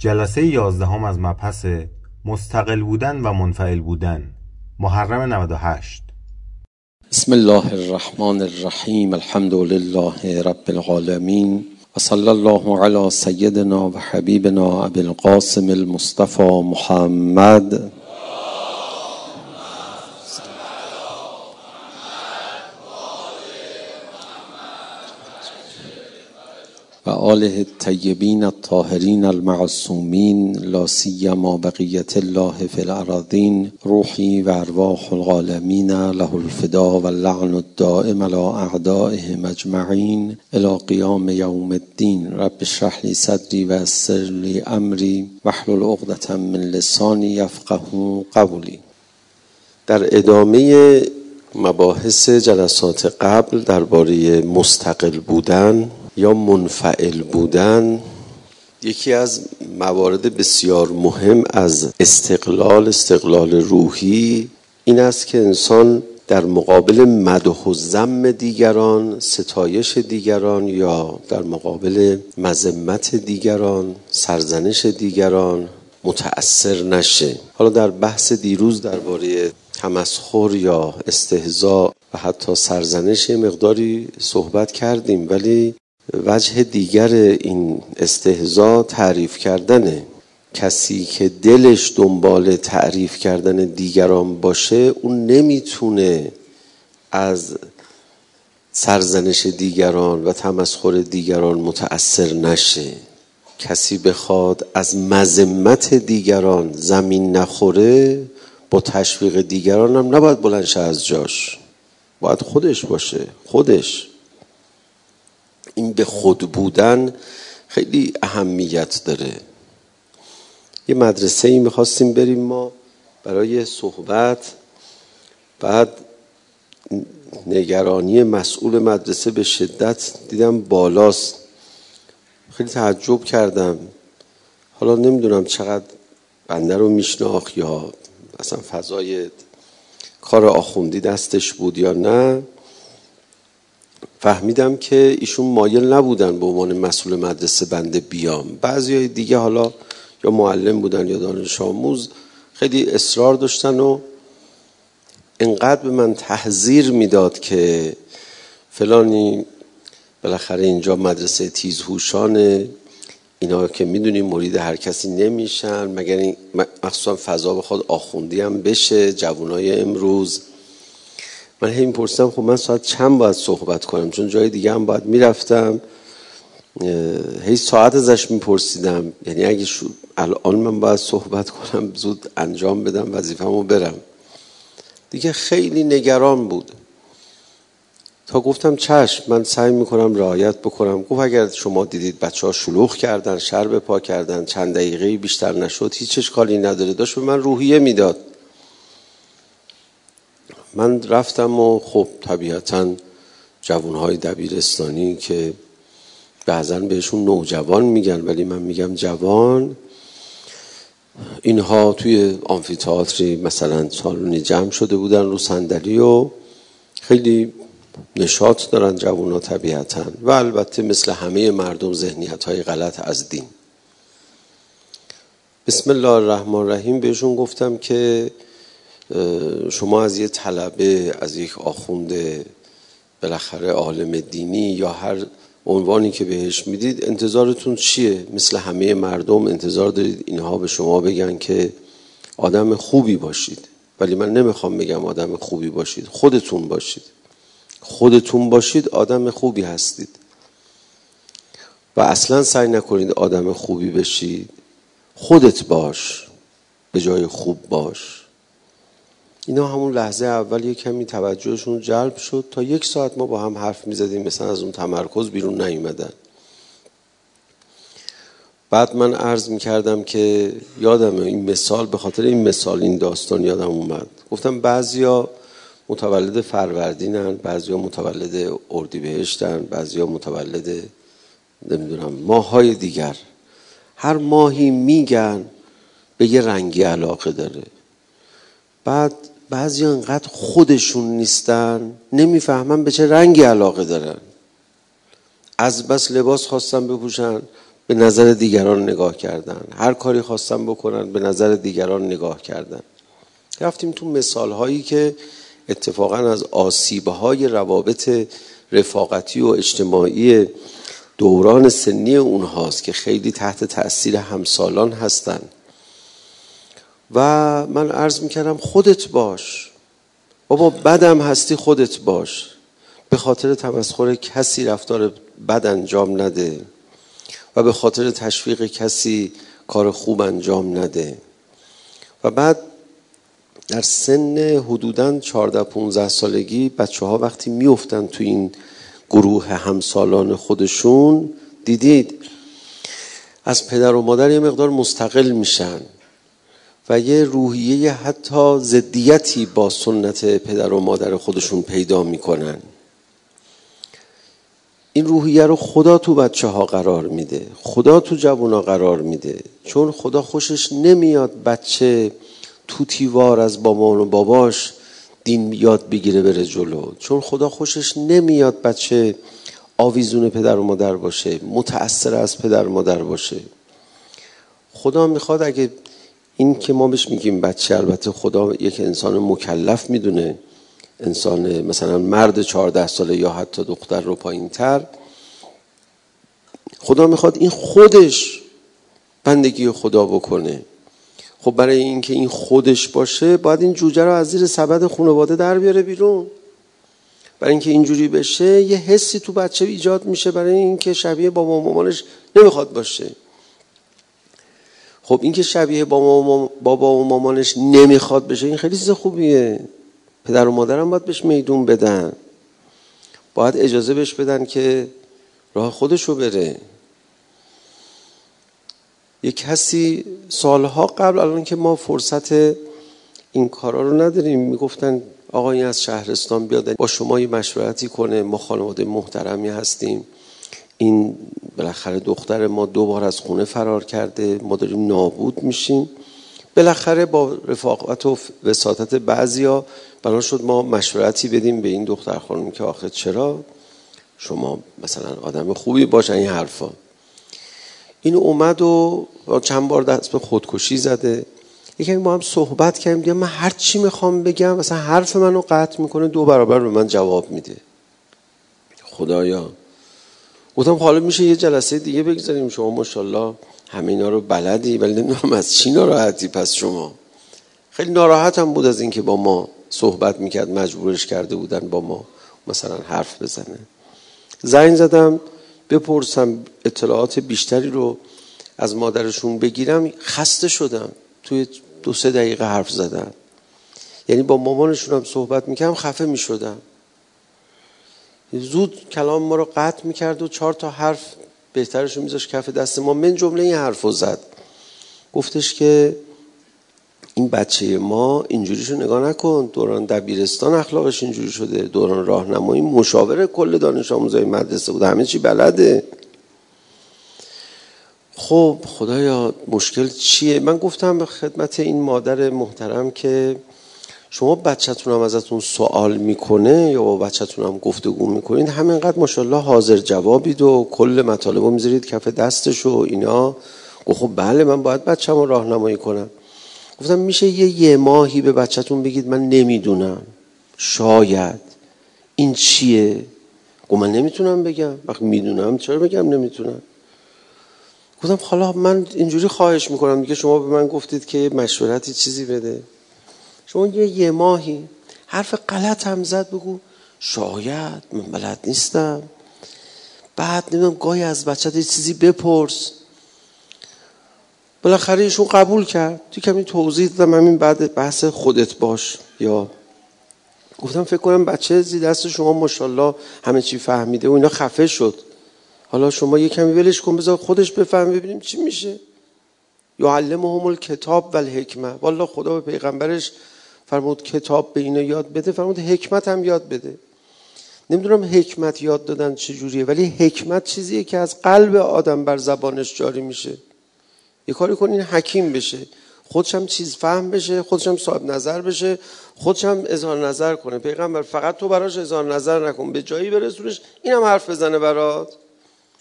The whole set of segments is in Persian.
جلسه یازدهم از مبحث مستقل بودن و منفعل بودن محرم 98 بسم الله الرحمن الرحیم الحمد لله رب العالمین و صلی الله علی سیدنا و حبیبنا ابی القاسم المصطفى محمد. آله الطیبین الطاهرین المعصومین لا سیما بقیت الله فی الارضین روحی و ارواح العالمین له الفدا و اللعن الدائم على اعدائهم اجمعین الى قیام یوم الدین. رب اشرح لی صدری و یسر لی امری واحلل عقدة من لسانی یفقه قولی. در ادامه مباحث جلسات قبل درباره مستقل بودن یا منفعل بودن یکی از موارد بسیار مهم از استقلال استقلال روحی این است که انسان در مقابل مدح و زم دیگران ستایش دیگران یا در مقابل مذمت دیگران سرزنش دیگران متأثر نشه. حالا در بحث دیروز درباره تمسخر یا استهزا و حتی سرزنش مقداری صحبت کردیم ولی وجه دیگر این استهزا تعریف کردنه کسی که دلش دنبال تعریف کردن دیگران باشه اون نمی‌تونه از سرزنش دیگران و تمسخر دیگران متأثر نشه. کسی بخواد از مذمت دیگران زمین نخوره با تشویق دیگران هم نباید بلنش از جاش. باید خودش باشه خودش. این به خود بودن خیلی اهمیت داره. یه مدرسه ای می‌خواستیم بریم ما برای صحبت. بعد نگرانی مسئول مدرسه به شدت دیدم بالاست. خیلی تعجب کردم. حالا نمی‌دونم چقدر بنده رو میشناخت یا اصلا فضای کار آخوندی دستش بود یا نه. فهمیدم که ایشون مایل نبودن به عنوان مسئول مدرسه بنده بیام. بعضی های دیگه حالا یا معلم بودن یا دانش آموز خیلی اصرار داشتن و انقدر به من تحذیر می‌داد که فلانی بالاخره اینجا مدرسه تیزهوشانه اینا که می‌دونیم مرید هر کسی نمیشن مگر این مخصوصا فضا بخواد آخوندی هم بشه جوانای امروز. من هی میپرسیدم خب من ساعت چند باید صحبت کنم؟ چون جای دیگه هم باید می‌رفتم. هی ساعت ازش میپرسیدم. یعنی اگه الان من باید صحبت کنم زود انجام بدم وظیفه‌مو برم. دیگه خیلی نگران بود. تا گفتم چشم من سعی می‌کنم رعایت بکنم. گفت اگر شما دیدید بچه ها شلوغ کردن شر پا کردن چند دقیقه بیشتر نشد هیچ اشکالی نداره. داشت به من روحیه می‌داد. من رفتم و خب طبیعتا جوانهای دبیرستانی که بعضا بهشون نوجوان میگن ولی من میگم جوان. اینها توی آمفیتئاتری مثلا سالونی جمع شده بودن رو صندلی و خیلی نشاط دارن جوان ها طبیعتا و البته مثل همه مردم ذهنیت های غلط از دین. بسم الله الرحمن الرحیم بهشون گفتم که شما از یه طلبه از یک آخونده بالاخره عالم دینی یا هر عنوانی که بهش می‌دید انتظارتون چیه؟ مثل همه مردم انتظار دارید اینها به شما بگن که آدم خوبی باشید. ولی من نمی‌خوام بگم آدم خوبی باشید خودتون باشید. خودتون باشید آدم خوبی هستید. و اصلا سعی نکنید آدم خوبی بشید خودت باش به جای خوب باش. اینا همون لحظه اول یه کمی توجهشون جلب شد تا یک ساعت ما با هم حرف می‌زدیم مثلا از اون تمرکز بیرون نیومدن. بعد من عرض می‌کردم که یادم این مثال به خاطر این مثال این داستان یادم اومد. گفتم بعضیا متولد فروردینن بعضیا متولد اردیبهشتن بعضیا متولد نمی‌دونم ماهای دیگر. هر ماهی میگن به یه رنگی علاقه داره. بعد بعضی انقدر خودشون نیستن نمی‌فهمن به چه رنگی علاقه دارن. از بس لباس خواستن بپوشن به نظر دیگران نگاه کردن. هر کاری خواستن بکنن به نظر دیگران نگاه کردن. رفتیم تو مثال هایی که اتفاقا از آسیب های روابط رفاقتی و اجتماعی دوران سنی اونهاست که خیلی تحت تاثیر همسالان هستن. و من عرض می‌کردم خودت باش. بابا بدم هستی خودت باش. به خاطر تمسخر کسی رفتار بد انجام نده و به خاطر تشویق کسی کار خوب انجام نده. و بعد در سن حدودا 14 15 سالگی بچه ها وقتی میفتن تو این گروه همسالان خودشون دیدید؟ از پدر و مادر یه مقدار مستقل میشن. و یه روحیه حتی ضدیتی با سنت پدر و مادر خودشون پیدا می‌کنن. این روحیه رو خدا تو بچه ها قرار میده. خدا تو جوونا قرار میده. چون خدا خوشش نمیاد بچه توتیوار از مامان و باباش دین یاد بگیره بره جلو. چون خدا خوشش نمیاد بچه آویزون پدر و مادر باشه متأثر از پدر و مادر باشه. خدا می‌خواد اگه این که ما بهش میگیم بچه البته خدا یک انسان مکلف می‌دونه. انسان مثلا مرد چهارده ساله یا حتی دختر رو پایین تر خدا می‌خواد این خودش بندگی خدا بکنه. خب برای اینکه این خودش باشه باید این جوجه رو از زیر سبد خانواده در بیاره بیرون. برای اینکه اینجوری بشه یه حسی تو بچه ایجاد میشه برای اینکه شبیه بابا مامانش نمی‌خواد باشه. خب اینکه شبیه بابا و مامانش نمی‌خواد بشه این خیلی چیز خوبیه. پدر و مادرم باید بهش میدون بدن. باید اجازه بهش بدن که راه خودش رو بره. یک کسی سالها قبل الان که ما فرصت این کارا رو نداریم می‌گفتن آقای از شهرستان بیاد با شما یه مشورتی کنه ما خانواده محترمی هستیم. این بالاخره دختر ما دو بار از خونه فرار کرده ما داریم نابود میشیم. بالاخره با رفاقت و وساطت بعضیا بنا شد ما مشورتی بدیم به این دختر خانم که آخه چرا شما مثلا آدم خوبی باشن این حرفا. این اومد و چند بار دست به خودکشی زده. یکی ما هم صحبت کردیم دیگه من هر چی می‌خوام بگم مثلا حرف منو قطع می‌کنه دو برابر به من جواب میده. خدایا. گفتم حالا میشه یه جلسه دیگه بگذاریم. شما ماشاءالله همه اینا رو بلدی ولی نمی‌دونم از چی ناراحتی پس شما. خیلی ناراحتم بود از اینکه با ما صحبت می‌کرد مجبورش کرده بودن با ما مثلا حرف بزنه. زنگ زدم بپرسم اطلاعات بیشتری رو از مادرشون بگیرم. خسته شدم توی دو سه دقیقه حرف زدم. یعنی با مامانشون هم صحبت می‌کردم خفه می‌شدم. زود کلام ما رو قطع می‌کرد و چهار تا حرف بهترش رو میذاش کف دست ما. من جمله این حرف رو زد. گفتش که این بچه ما اینجوریشو نگاه نکن دوران دبیرستان اخلاقش اینجوری شده دوران راهنمایی مشاور کل دانش آموزای مدرسه بود همه چی بلده. خب خدایا مشکل چیه؟ من گفتم به خدمت این مادر محترم که شما بچهتون هم ازتون سوال می‌کنه یا با بچهتون هم گفتگو می‌کنین همینقدر ماشاءالله حاضر جوابید و کل مطالب رو می‌ذارید کف دستش و اینا. خب بله من باید بچه رو راهنمایی کنم. گفتم میشه یه یه ماهی به بچهتون بگید من نمی‌دونم. شاید. این چیه؟ گفت من نمی‌تونم بگم. وقتی می‌دونم چرا بگم نمی‌تونم؟ گفتم حالا من اینجوری خواهش می‌کنم دیگه شما به من گفتید که مشورتی چیزی بده. شما یه یه ماهی. حرف غلط هم زد بگو شاید من بلد نیستم. بعد نمی‌دونم گاهی از بچه یه چیزی بپرس. بالاخره ایشون قبول کرد. تو کمی توضیح دادم همین بعد بحث خودت باش. یا گفتم فکر کنم بچه زی دست شما ماشاءالله همه چی فهمیده و اینا خفه شد. حالا شما یه کمی ولش کن بذار خودش بفهم ببینیم چی میشه. یعلمهم الکتاب و الحکمه والا خدا به پیغمبرش فرمود کتاب به اینا یاد بده فرمود حکمت هم یاد بده. نمی‌دونم حکمت یاد دادن چجوریه ولی حکمت چیزیه که از قلب آدم بر زبانش جاری میشه. یه کاری کنین حکیم بشه. خودش هم چیز فهم بشه خودش هم صاحب نظر بشه خودش هم اظهار نظر کنه. پیغمبر فقط تو براش اظهار نظر نکن به جایی برسونش این هم حرف بزنه برات.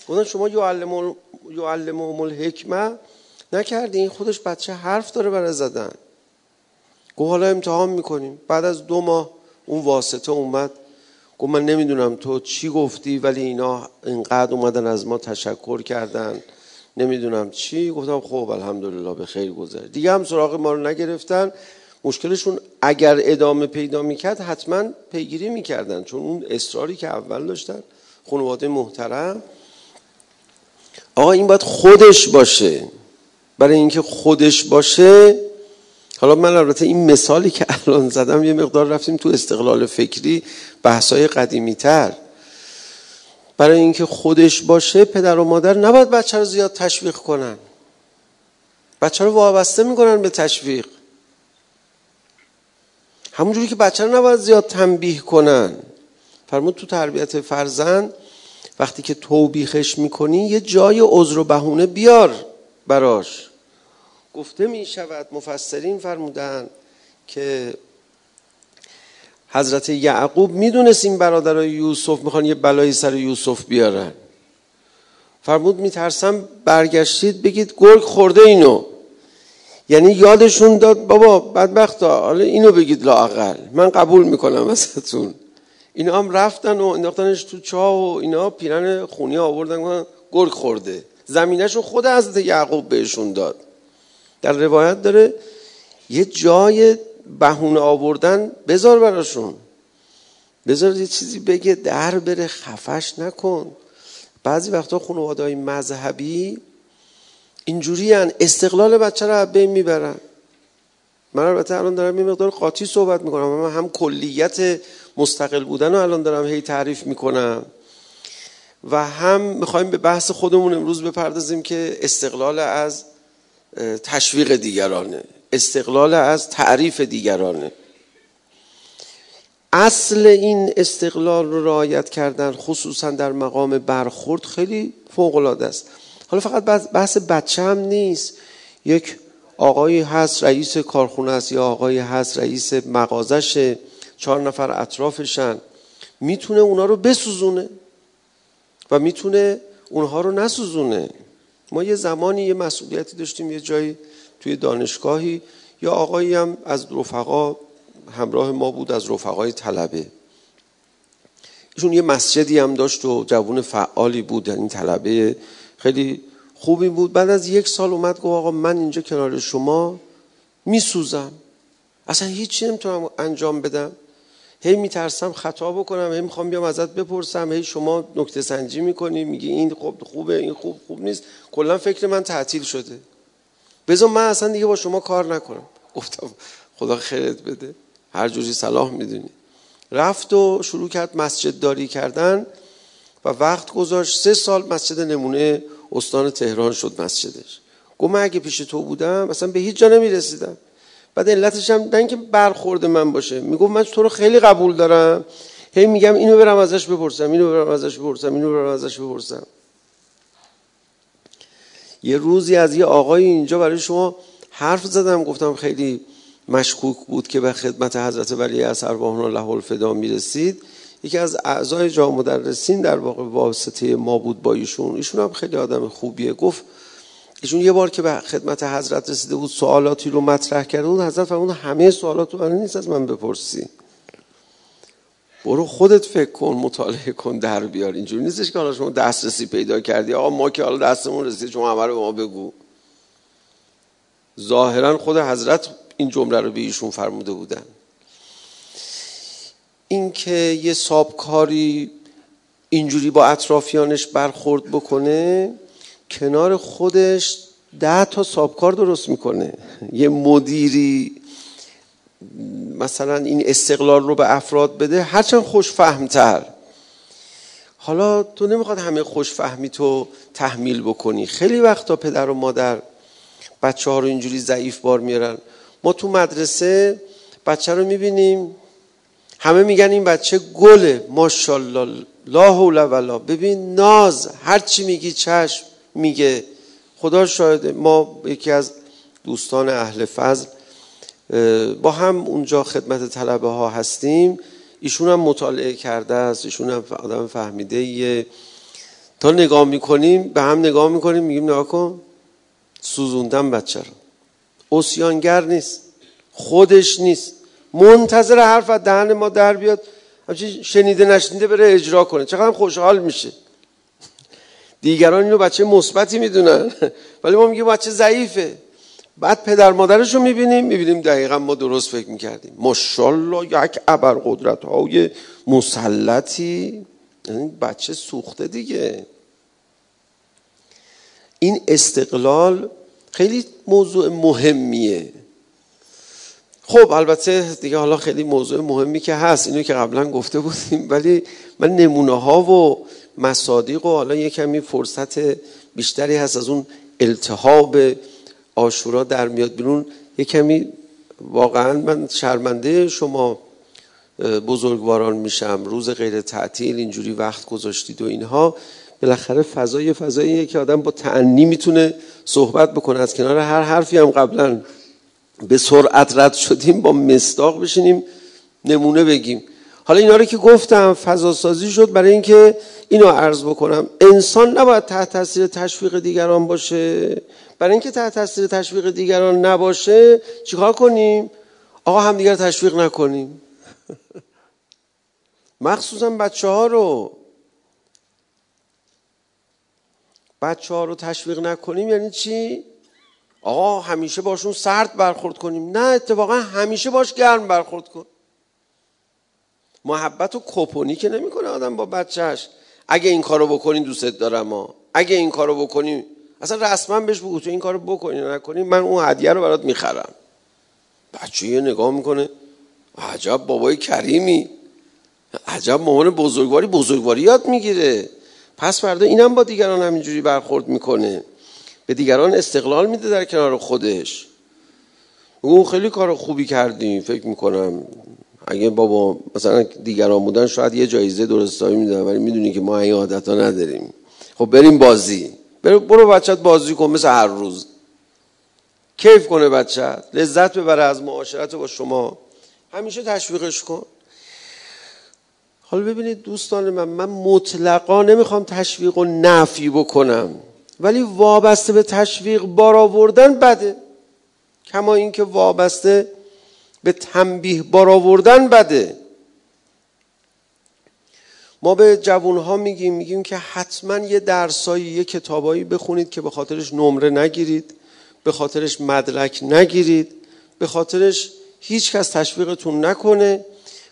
گفتن شما یعلم یعلمهم الحکمه. نکردی؟ این خودش بچه حرف داره برای زدن. گفت حالا امتحان می‌کنیم. بعد از دو ماه اون واسطه اومد. گفت من نمی‌دونم تو چی گفتی ولی اینا اینقدر اومدن از ما تشکر کردن. نمی‌دونم چی. گفتم خب الحمدلله به خیر گذر دیگه هم سراغ ما رو نگرفتن. مشکلشون اگر ادامه پیدا می‌کرد حتما پیگیری می‌کردن. چون اون اصراری که اول داشتن خانواده محترم. آقا این باید خودش باشه. برای اینکه خودش باشه حالا من البته این مثالی که الان زدم یه مقدار رفتیم تو استقلال فکری بحثای قدیمی تر برای اینکه خودش باشه پدر و مادر نباید بچه رو زیاد تشویق کنن. بچه رو وابسته می‌کنن به تشویق. همونجوری که بچه رو نباید زیاد تنبیه کنن. فرمود تو تربیت فرزند وقتی که توبیخش می‌کنی یه جای عذر و بهونه بیار براش. گفته می شود مفسرین فرمودن که حضرت یعقوب می‌دونست این برادرای یوسف می‌خوان یه بلایی سر یوسف بیارن. فرمود میترسم برگشتید بگید گرگ خورده اینو. یعنی یادشون داد بابا بدبخت حالا اینو بگید لاقل من قبول می‌کنم ازتون. اینا هم رفتن و انداختنش تو چاه و اینا پیرن خونی آوردن گرگ خورده. زمینش رو خود حضرت یعقوب بهشون داد. در روایت داره یه جای بهونه آوردن بذار براشون. بذار یه چیزی بگه در بره خفش نکن. بعضی وقتا خانواده های مذهبی اینجوری استقلال بچه رو بین می‌برن. من البته الان دارم یه مقدار قاطی صحبت می‌کنم من هم کلیت مستقل بودن رو الان دارم هی تعریف می‌کنم. و هم می‌خوایم به بحث خودمون امروز بپردازیم که استقلال از تشویق دیگرانه. استقلال از تعریف دیگرانه. اصل این استقلال رو رعایت کردن خصوصا در مقام برخورد خیلی فوق العاده است. حالا فقط بحث بچه هم نیست. یک آقایی هست رئیس کارخونه است یا آقایی هست رئیس مغازش چهار نفر اطرافشن. می‌تونه اونا رو بسوزونه و می‌تونه اونها رو نسوزونه. ما یه زمانی یه مسئولیتی داشتیم یه جایی توی دانشگاهی. یا آقایی هم از رفقا همراه ما بود از رفقای طلبه. ایشون یه مسجدی هم داشت و جوون فعالی بود این طلبه خیلی خوبی بود. بعد از یک سال اومد گفت آقا من اینجا کنار شما میسوزم. اصلا هیچی نمی‌تونم انجام بدم. هی میترسم خطا بکنم هی می‌خوام بیام ازت بپرسم هی شما نکته سنجی می‌کنی میگی این خوب خوبه این خوب خوب نیست. کلا فکر من تعطیل شده. بذار من اصلا دیگه با شما کار نکنم. گفتم خدا خیرت بده. هر جوری صلاح می‌دونی. رفت و شروع کرد مسجد داری کردن و وقت گذاشت. سه سال مسجد نمونه استان تهران شد مسجدش. گفت من اگه پیش تو بودم اصلا به هیچ جا نمی‌رسیدم. بعد علتش هم نه اینکه برخورد من باشه. می‌گفت من تو رو خیلی قبول دارم. هی میگم اینو برم ازش بپرسم اینو برم ازش بپرسم اینو برم ازش بپرسم. یه روزی از یه آقای اینجا برای شما حرف زدم گفتم خیلی مشکوک بود که به خدمت حضرت ولی از ارواحنا له الفدا می‌رسید. یکی از اعضای جامع مدرسین در واقع واسطه ما بود با ایشون. ایشون هم خیلی آدم خوبیه. گفت ایشون یه بار که به خدمت حضرت رسیده بود سوالاتی رو مطرح کرده بود حضرت فرمود همه سوالات رو نیست از من بپرسی. برو خودت فکر کن مطالعه کن در بیار. اینجوری نیستش که حالا شما دسترسی پیدا کردی. آقا ما که حالا دستمون رسید شما همه رو به ما بگو. ظاهرا خود حضرت این جمله رو به ایشون فرموده بودن. اینکه یه سابکاری اینجوری با اطرافیانش برخورد بکنه کنار خودش ده تا سابکار درست می‌کنه. یه مدیری مثلا این استقلال رو به افراد بده هرچند خوش فهمتر حالا تو نمی‌خواد همه خوش فهمی تو تحمیل بکنی. خیلی وقتا پدر و مادر بچه ها رو اینجوری ضعیف بار میارن. ما تو مدرسه بچه رو می‌بینیم. همه میگن این بچه گله. ماشاءالله. لا حول ولا. ببین ناز. هرچی میگی چشم. میگه خدا شاید ما یکی از دوستان اهل فضل با هم اونجا خدمت طلبه ها هستیم. ایشون هم مطالعه کرده است ایشون هم آدم فهمیده یه تا نگاه می‌کنیم به هم نگاه می‌کنیم میگیم نگاه کن سوزوندن بچه رو. اسیانگر نیست خودش نیست. منتظر حرف از دهن ما در بیاد. همچین شنیده نشنیده بره اجرا کنه. چقدر خوشحال میشه. دیگران اینو بچه مثبتی می‌دونن. ولی ما میگیم بچه ضعیفه. بعد پدر مادرش رو می‌بینیم می‌بینیم دقیقا ما درست فکر می‌کردیم. ماشاءالله یک قدرت های مسلطی. یعنی بچه سوخته دیگه. این استقلال خیلی موضوع مهمیه. خب البته دیگه حالا خیلی موضوع مهمی که هست. اینو که قبلا گفته بودیم. ولی من نمونه ها و مصادیق و حالا یه کمی فرصت بیشتری هست از اون التهاب آشورا در میاد بیرون. یه واقعا من شرمنده شما بزرگواران میشم. روز غیر تعطیل اینجوری وقت گذاشتید و اینها. بالاخره فضای فضاییه که آدم با تعنی می‌تونه صحبت بکنه. از کنار هر حرفی هم قبلا به سرعت رد شدیم با مستاق بشینیم نمونه بگیم. حالا اینا رو که گفتم فضا سازی شد برای اینکه اینو عرض بکنم. انسان نباید تحت تاثیر تشویق دیگران باشه. برای اینکه تحت تاثیر تشویق دیگران نباشه چیکار کنیم؟ آقا همدیگر تشویق نکنیم. مخصوصا بچه ها رو. بچه ها رو تشویق نکنیم یعنی چی؟ آقا همیشه باشون سرد برخورد کنیم. نه اتفاقا همیشه باش گرم برخورد کن. محبت و کپونی که نمی‌کنه آدم با بچهش اگه این کارو بکنین دوستت دارم ما اگه این کارو بکنیم اصلا رسما بهش بگو تو این کارو بکنی نکنی من اون هدیه رو برات می‌خرم. بچه یه نگاه می‌کنه. عجب بابای کریمی. عجب مامان بزرگواری. بزرگواری یاد می‌گیره. پس فردا اینم با دیگران همینجوری برخورد می‌کنه. به دیگران استقلال میده در کنار خودش. اون خیلی کار خوبی کردیم فکر می‌کنم. اگه بابا مثلا دیگران بودن شاید یه جایزه درستایی میدن ولی می‌دونی که ما این عادت ها نداریم. خب بریم بازی. برو بچت بازی کن مثل هر روز. کیف کنه بچت لذت ببره از معاشرت با شما. همیشه تشویقش کن. حالا ببینید دوستان من من مطلقا نمی‌خوام تشویق و نفی بکنم ولی وابسته به تشویق بار آوردن بده. کما اینکه وابسته به تنبیه بار آوردن بده. ما به جوانها میگیم میگیم که حتما یه درسایی یه کتابایی بخونید که به خاطرش نمره نگیرید به خاطرش مدرک نگیرید به خاطرش هیچ کس تشویقتون نکنه.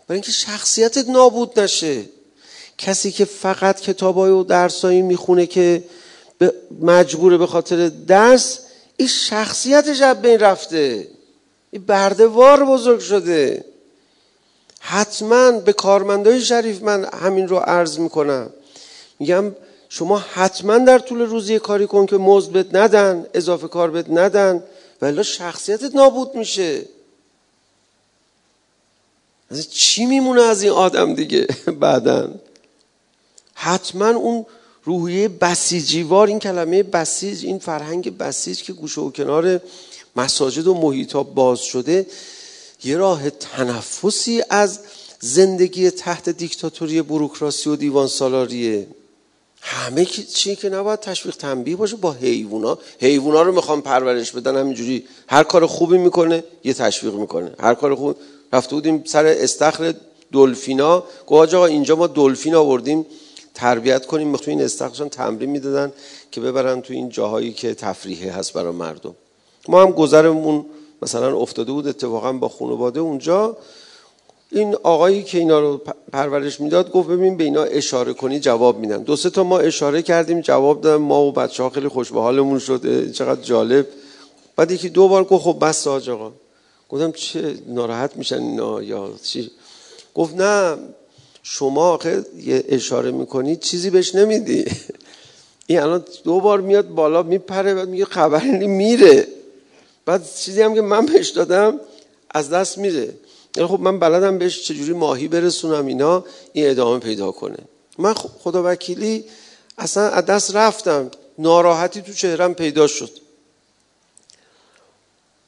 برای اینکه شخصیتت نابود نشه. کسی که فقط کتابای و درسایی می‌خونه که مجبوره به خاطر درس این شخصیتش از بین رفته. این بردوار بزرگ شده. حتما به کارمندای شریف من همین رو عرض می‌کنم. میگم شما حتما در طول روزی کاری کن که مزد بهت ندن اضافه کار بهت ندن ولی شخصیتت نابود میشه. از چی میمونه از این آدم دیگه بعدا؟ حتما اون روحیه بسیجیوار این کلمه بسیج این فرهنگ بسیج که گوشه و کنار مساجد و محیطا باز شده یه راه تنفسی از زندگی تحت دیکتاتوری بروکراسی و دیوان سالاریه همه چی که نباید تشویق تنبیه باشه با حیوونا. حیوونا رو می‌خوام پرورش بدن همینجوری هر کار خوبی می‌کنه یه تشویق می‌کنه. هر کار خوب رفته بودیم سر استخر دلفینا. گفت آقا اینجا ما دلفین آوردیم تربیت کنیم. تو این استخرشان تمرین می‌دادن که ببرن تو این جاهایی که تفریحی هست برای مردم. ما هم گذرمون مثلا افتاده بود اتفاقا با خانواده اونجا. این آقایی که اینا رو پرورش می‌داد گفت ببین به اینا اشاره کنی جواب میدن. دو سه تا ما اشاره کردیم جواب دادن. ما و بچه ها خیلی خوش به حالمون شده چقدر جالب. بعد یکی دو بار گفت خب بس آج آقا. گفتم چه ناراحت میشن اینا یا چی؟ گفت نه شما آخه یه اشاره می‌کنی چیزی بهش نمیدی. این الان دو بار میاد بالا میپره بعد میگه خبری میره. بعد چیزی هم که من بهش دادم از دست میره. یعنی خب من بلدم بهش چجوری ماهی برسونم اینا این ادامه پیدا کنه. من خدا وکیلی اصلا از دست رفتم. ناراحتی تو چهرم پیدا شد.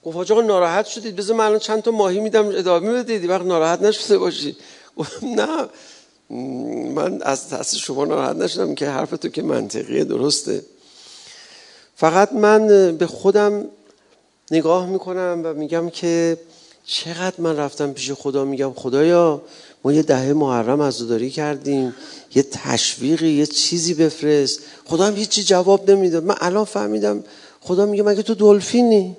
گفت آقا ناراحت شدید؟ بذار من الان چند تا ماهی میدم ادامه بدید. وقت ناراحت نشده باشی. نه. من از دست شما ناراحت نشدم که حرف تو که منطقیه درسته. فقط من به خودم نگاه می‌کنم و میگم که چقدر من رفتم پیش خدا میگم خدایا ما یه دهه محرم عزاداری کردیم یه تشویقی یه چیزی بفرست. خدا هم هیچی جواب نمی‌داد. من الان فهمیدم خدا میگه مگه تو دلفینی؟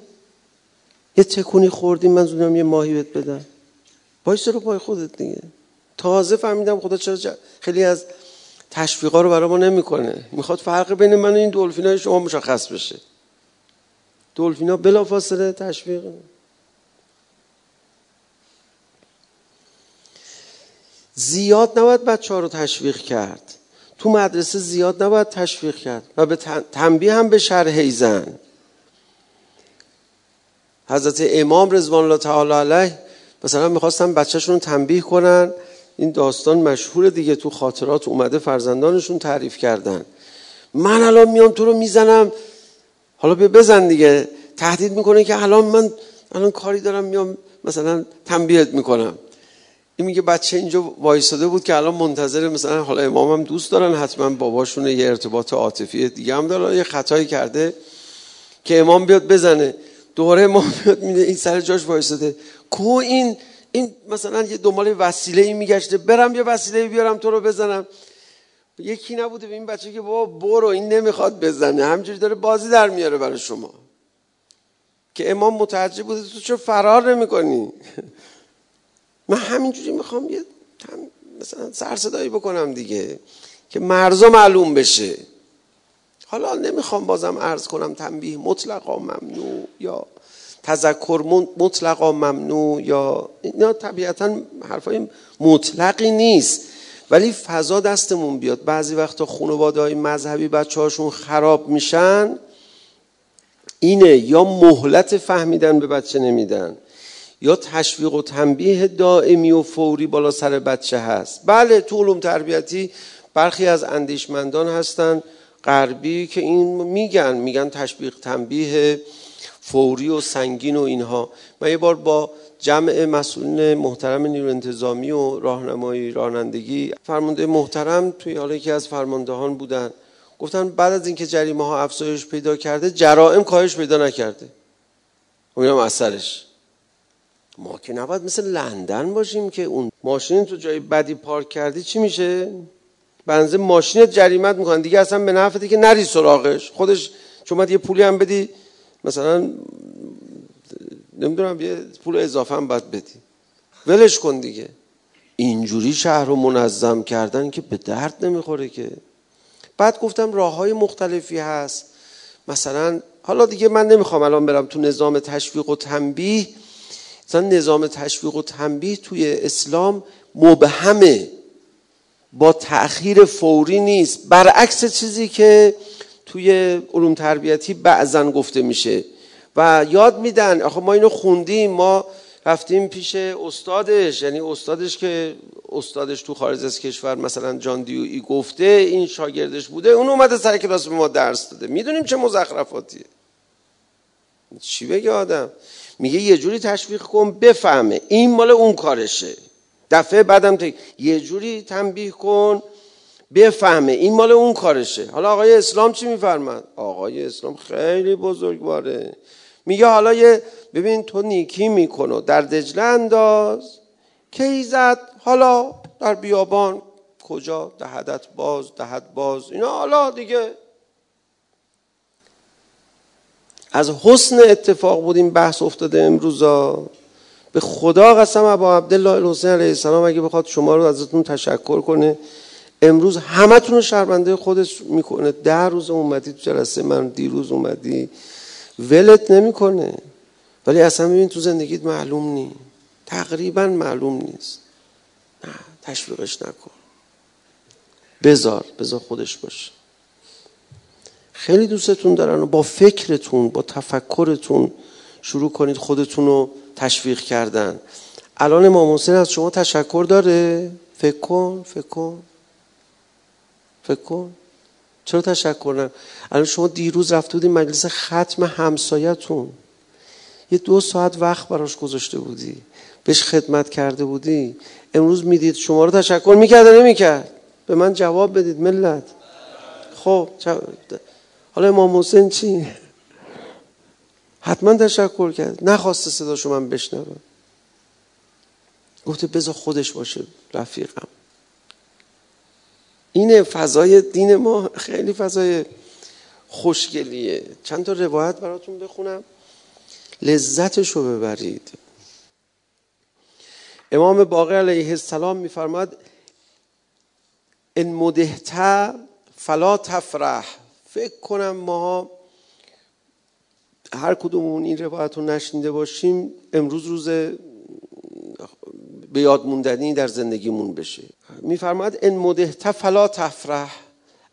یه تکونی خوردیم من زودم یه ماهی بهت بدم. باید رو پای خودت دیگه. تازه فهمیدم خدا چرا خیلی از تشویقا رو برای ما نمی‌کنه. می‌خواد فرق بین من و این دلفینای شما مشخص بشه. دلفینا بلافاصله تشویق. زیاد نباید بچه ها رو تشویق کرد. تو مدرسه زیاد نباید تشویق کرد و به تنبیه هم به شرح ایزن. حضرت امام رضوان الله تعالی علیه مثلا می‌خواستن بچهشون تنبیه کنن. این داستان مشهور دیگه تو خاطرات اومده فرزندانشون تعریف کردن. من الان میام تو رو می‌زنم. حالا به بزن دیگه. تهدید می‌کنه که الان من الان کاری دارم میام مثلا تنبیهت می‌کنم. این میگه بچه اینجا وایساده بود که الان منتظر مثلا حالا امامم دوست دارن حتما باباشون یه ارتباط عاطفی دیگه هم داره. یه خطایی کرده که امام بیاد بزنه. دوره امام بیاد میده این سر جاش وایساده. کو این این مثلا یه دنبال وسیله ای میگشته. برم یه وسیله بیارم تو رو بزنم. یکی نبوده به این بچه که بابا برو این نمی‌خواد بزنه. همجوری داره بازی در میاره برای شما. که امام متعجب بوده تو چرا فرار نمی‌کنی؟ من همینجوری می‌خوام یه مثلا سرصدایی بکنم دیگه که مرزا معلوم بشه. حالا نمی‌خوام بازم عرض کنم تنبیه مطلقا ممنوع یا تذکر مطلقا ممنوع یا اینا طبیعتا حرفای مطلقی نیست. ولی فضا دستمون بیاد. بعضی وقتا خانواده های مذهبی بچه هاشون خراب میشن. اینه یا مهلت فهمیدن به بچه نمیدن یا تشویق و تنبیه دائمی و فوری بالا سر بچه هست. بله تو علوم تربیتی برخی از اندیشمندان هستن غربی که این میگن میگن تشویق تنبیه فوری و سنگین و اینها. من یه بار با جمع مسئولین محترم نیرو انتظامی و راهنمایی رانندگی. فرمانده محترم توی حالا یکی از فرماندهان بودن. گفتن بعد از اینکه جریمه ها افزایش پیدا کرده جرائم کاهش پیدا نکرده. امیدم اثرش ما که نباید مثل لندن باشیم که اون ماشین تو جای بدی پارک کردی چی میشه؟ بنزه ماشین جریمت می‌کنن دیگه اصلا به نفعه که نری سراغش. خودش چون یه پولی هم بدی. مثلا نمی‌دونم یه پول اضافه هم باید بدی. ولش کن دیگه. اینجوری شهر رو منظم کردن که به درد نمی‌خوره که. بعد گفتم راه های مختلفی هست. مثلا حالا دیگه من نمی‌خوام الان برم تو نظام تشویق و تنبیه. مثلا نظام تشویق و تنبیه توی اسلام مبهمه. با تأخیر فوری نیست. برعکس چیزی که توی علوم تربیتی بعضا گفته میشه. و یاد میدن. آخه ما اینو خوندیم. ما رفتیم پیش استادش. یعنی استادش که استادش تو خارج از کشور مثلا جان دیوی گفته این شاگردش بوده اون اومده سر کلاس به ما درس داده. می‌دونیم چه مزخرفاتیه. چی بگه آدم؟ میگه یه جوری تشویق کن بفهمه. این مال اون کارشه. دفعه بعدم یه جوری تنبیه کن بفهمه. این مال اون کارشه. حالا آقای اسلام چی میفرمد آقای اسلام خیلی بزرگواره. میگه حالا یه ببین تو نیکی میکنو. در دجله انداز. کی زد؟ حالا در بیابان. کجا؟ دهدت باز دهد باز. اینا حالا دیگه. از حسن اتفاق بود این بحث افتاده امروزا. به خدا قسم ابا عبدالله الحسین علیه السلام اگه بخواد شما رو ازتون تشکر کنه. امروز همتون رو شرمنده خودش می‌کنه. ده روز اومدی تو جلسه من دیروز اومدی. ولت نمی‌کنه. ولی اصلا ببین تو زندگیت معلوم نی. تقریبا معلوم نیست. نه تشویقش نکن. بزار بزار خودش باشه. خیلی دوستتون دارن و با فکرتون با تفکرتون شروع کنید خودتون رو تشویق کردن. الان امام حسین از شما تشکر داره. فکر کن فکر کن. فکر کن. چرا تشکر الان شما دیروز رفته بودین مجلس ختم همسایتون. یه دو ساعت وقت براش گذاشته بودی. بهش خدمت کرده بودی. امروز می‌دید شما رو تشکر می‌کرد نمی‌کرد؟ به من جواب بدید ملت. خب حالا امام حسین چی؟ حتما تشکر کرد. نخواسته صداشو من بشنوم گفته بذار خودش باشه رفیقم. اینه فضای دین ما خیلی فضای خوشگلیه. چند تا روایت براتون بخونم. لذتش رو ببرید. امام باقر علیه السلام میفرماد ان مدهت فلا تفرح. فکر کنم ما هر کدومون این روایت رو نشنیده باشیم امروز روز به یاد موندنی در زندگیمون بشه. میفرماد ان مدهت فلا تفرح.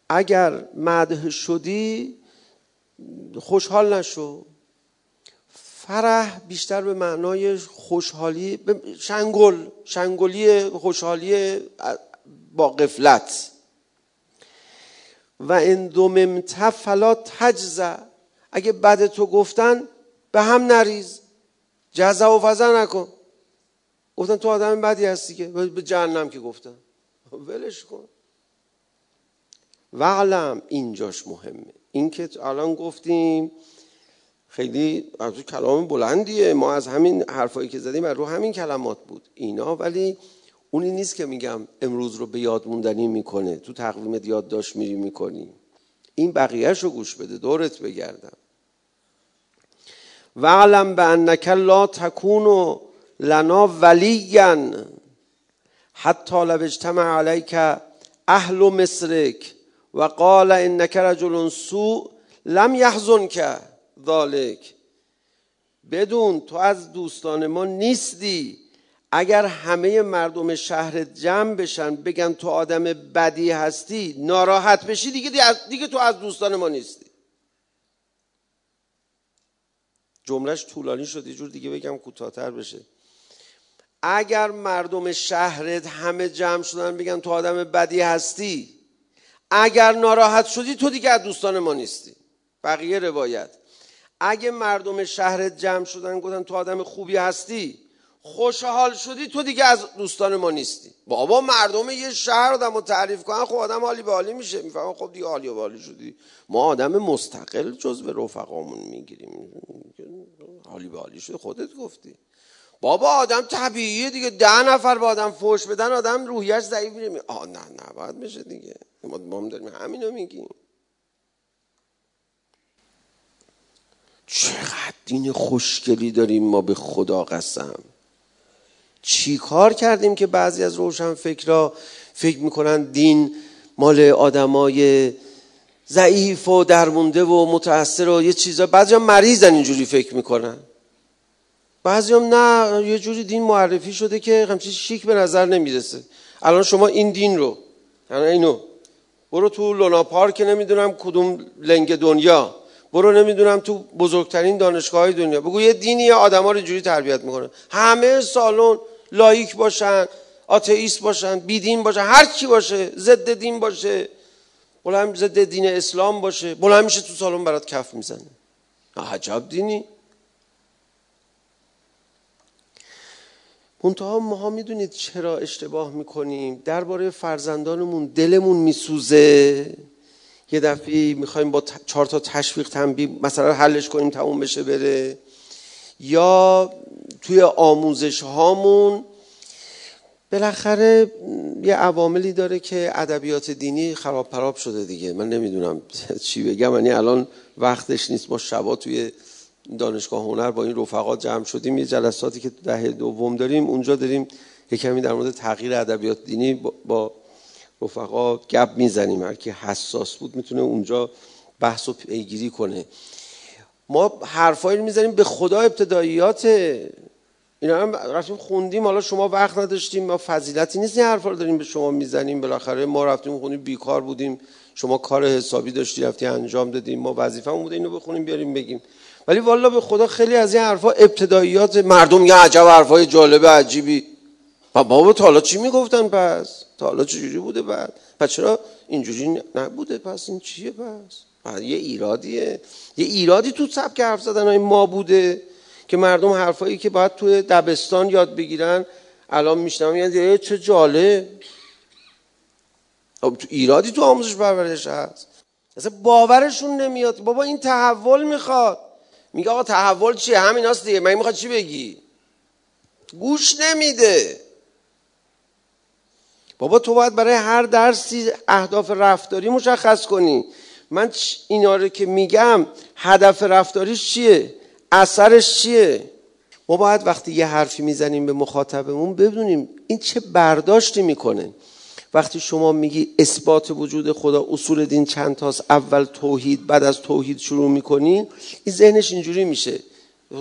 اگر مدح شدی خوشحال نشو. فرح بیشتر به معنای خوشحالی شنگل شنگلی خوشحالی با قفلت و ان دوممت فلا تجزع. اگه بعد تو گفتن به هم نریز. جزه و فضا نکن. گفتن تو آدم بدی هستی که. به جهنم که گفتن. ولش کن. وعلم اینجاش مهمه. این که الان گفتیم خیلی از کلام بلندیه. ما از همین حرفایی که زدیم رو همین کلمات بود. اینا ولی اونی نیست که میگم امروز رو به یاد موندنی می‌کنه. تو تقویم یادداشت میری می‌کنی. این بقیهش رو گوش بده. دورت بگردم. وعلم به انک لا تکون لنا ولیا. حتی اجتمع علیک اهل مصرک و قال انک رجل سوء لم یحزن ذالک. بدون تو از دوستان ما نیستی. اگر همه مردم شهر جمع بشن بگن تو آدم بدی هستی ناراحت بشی دیگه دیگه تو از دوستان ما نیستی. جملهش طولانی شد یه جور دیگه بگم کوتاهتر بشه. اگر مردم شهرت همه جمع شدن بگن تو آدم بدی هستی اگر ناراحت شدی تو دیگه از دوستان ما نیستی. بقیه روایت. اگه مردم شهرت جمع شدن گفتن تو آدم خوبی هستی خوشحال شدی تو دیگه از دوستان ما نیستی. بابا مردم یه شهر آدم رو تعریف کنن خب آدم حالی به حالی میشه. می‌فهمم خب دیگه حالی به حالی شدی. ما آدم مستقل جز به رفقامون می‌گیریم. حالی به حالی شدی خودت گفتی. بابا آدم طبیعیه دیگه. ده نفر به آدم فوش بدن آدم روحیش ضعیف میره. آه نه نه باید میشه دیگه. ما داریم همینو میگیم. چقدر دین خوشگلی داریم ما به خدا قسم. چی کار کردیم که بعضی از روشن فکرها فکر می‌کنن دین مال آدمای ضعیف و درمونده و متأثر و یه چیزا؟ بعضی هم مریضن اینجوری فکر می‌کنن. بعضی هم نه یه جوری دین معرفی شده که همچین شیک به نظر نمی‌رسه. الان شما این دین رو یعنی اینو. برو تو لونا پارک نمی‌دونم کدوم لنگ دنیا. برو نمی‌دونم تو بزرگترین دانشگاه های دنیا. بگو یه دینی آدم ها رو جوری تربیت می‌کنه. همه سالن لایک باشن آتئیست باشن بیدین باشن هر کی باشه ضد دین باشه بلند ضد دین اسلام باشه. بلند میشه تو سالن برات کف می‌زنه. عجب دینی. منتها ماها می‌دونید چرا اشتباه می‌کنیم. درباره فرزندانمون دلمون میسوزه. یه دفعه می‌خوایم با چهار تا تشویق تنبیه مثلا حلش کنیم تموم بشه بره. یا توی آموزش هامون بالاخره یه عواملی داره که ادبیات دینی خراب پراب شده دیگه. من نمی‌دونم چی بگم. یعنی الان وقتش نیست. ما شبا توی دانشگاه هنر با این رفقا جمع شدیم. یه جلساتی که دهه دوم داریم اونجا داریم یه کمی در مورد تغییر ادبیات دینی با رفقا گپ می‌زنیم. هر کی حساس بود می‌تونه اونجا بحث و پیگیری کنه. ما حرفایی می‌زنیم به خدا ابتداییات. اینا هم رفتیم خوندیم. حالا شما وقت نداشتیم ما فضیلتی نیست این حرفا رو داریم به شما می‌زنیم. بالاخره ما رفتیم خونیم بیکار بودیم. شما کار حسابی داشتی رفتی انجام دادیم. ما وظیفه‌مون بوده اینو بخونیم بیاریم بگیم. ولی والا به خدا خیلی از این حرفا ابتداییات مردم یه عجب حرفای جالب عجیبی. بابا تا حالا چی می‌گفتن پس؟ تا حالا چجوری بوده بعد؟ پس چرا اینجوری نبوده؟ پس این چیه پس؟ یه ایرادیه. یه ایرادی تو سبک حرف زدن های ما بوده که مردم حرفایی که باید توی دبستان یاد بگیرن الان میشنم یعنی چه جالب. خب ایرادی تو آموزش پرورش هست. اصلا باورشون نمیاد. بابا این تحول می‌خواد. میگه آقا تحول چیه؟ همین هاست دیگه. من می‌خواد چی بگی؟ گوش نمیده. بابا تو باید برای هر درسی اهداف رفتاری مشخص کنی. من اینا رو که میگم هدف رفتاریش چیه؟ اثرش چیه؟ ما باید وقتی یه حرفی می‌زنیم به مخاطبمون بدونیم این چه برداشتی می‌کنه. وقتی شما میگی اثبات وجود خدا اصول دین چند تاست؟ اول توحید بعد از توحید شروع می‌کنی این ذهنش اینجوری میشه.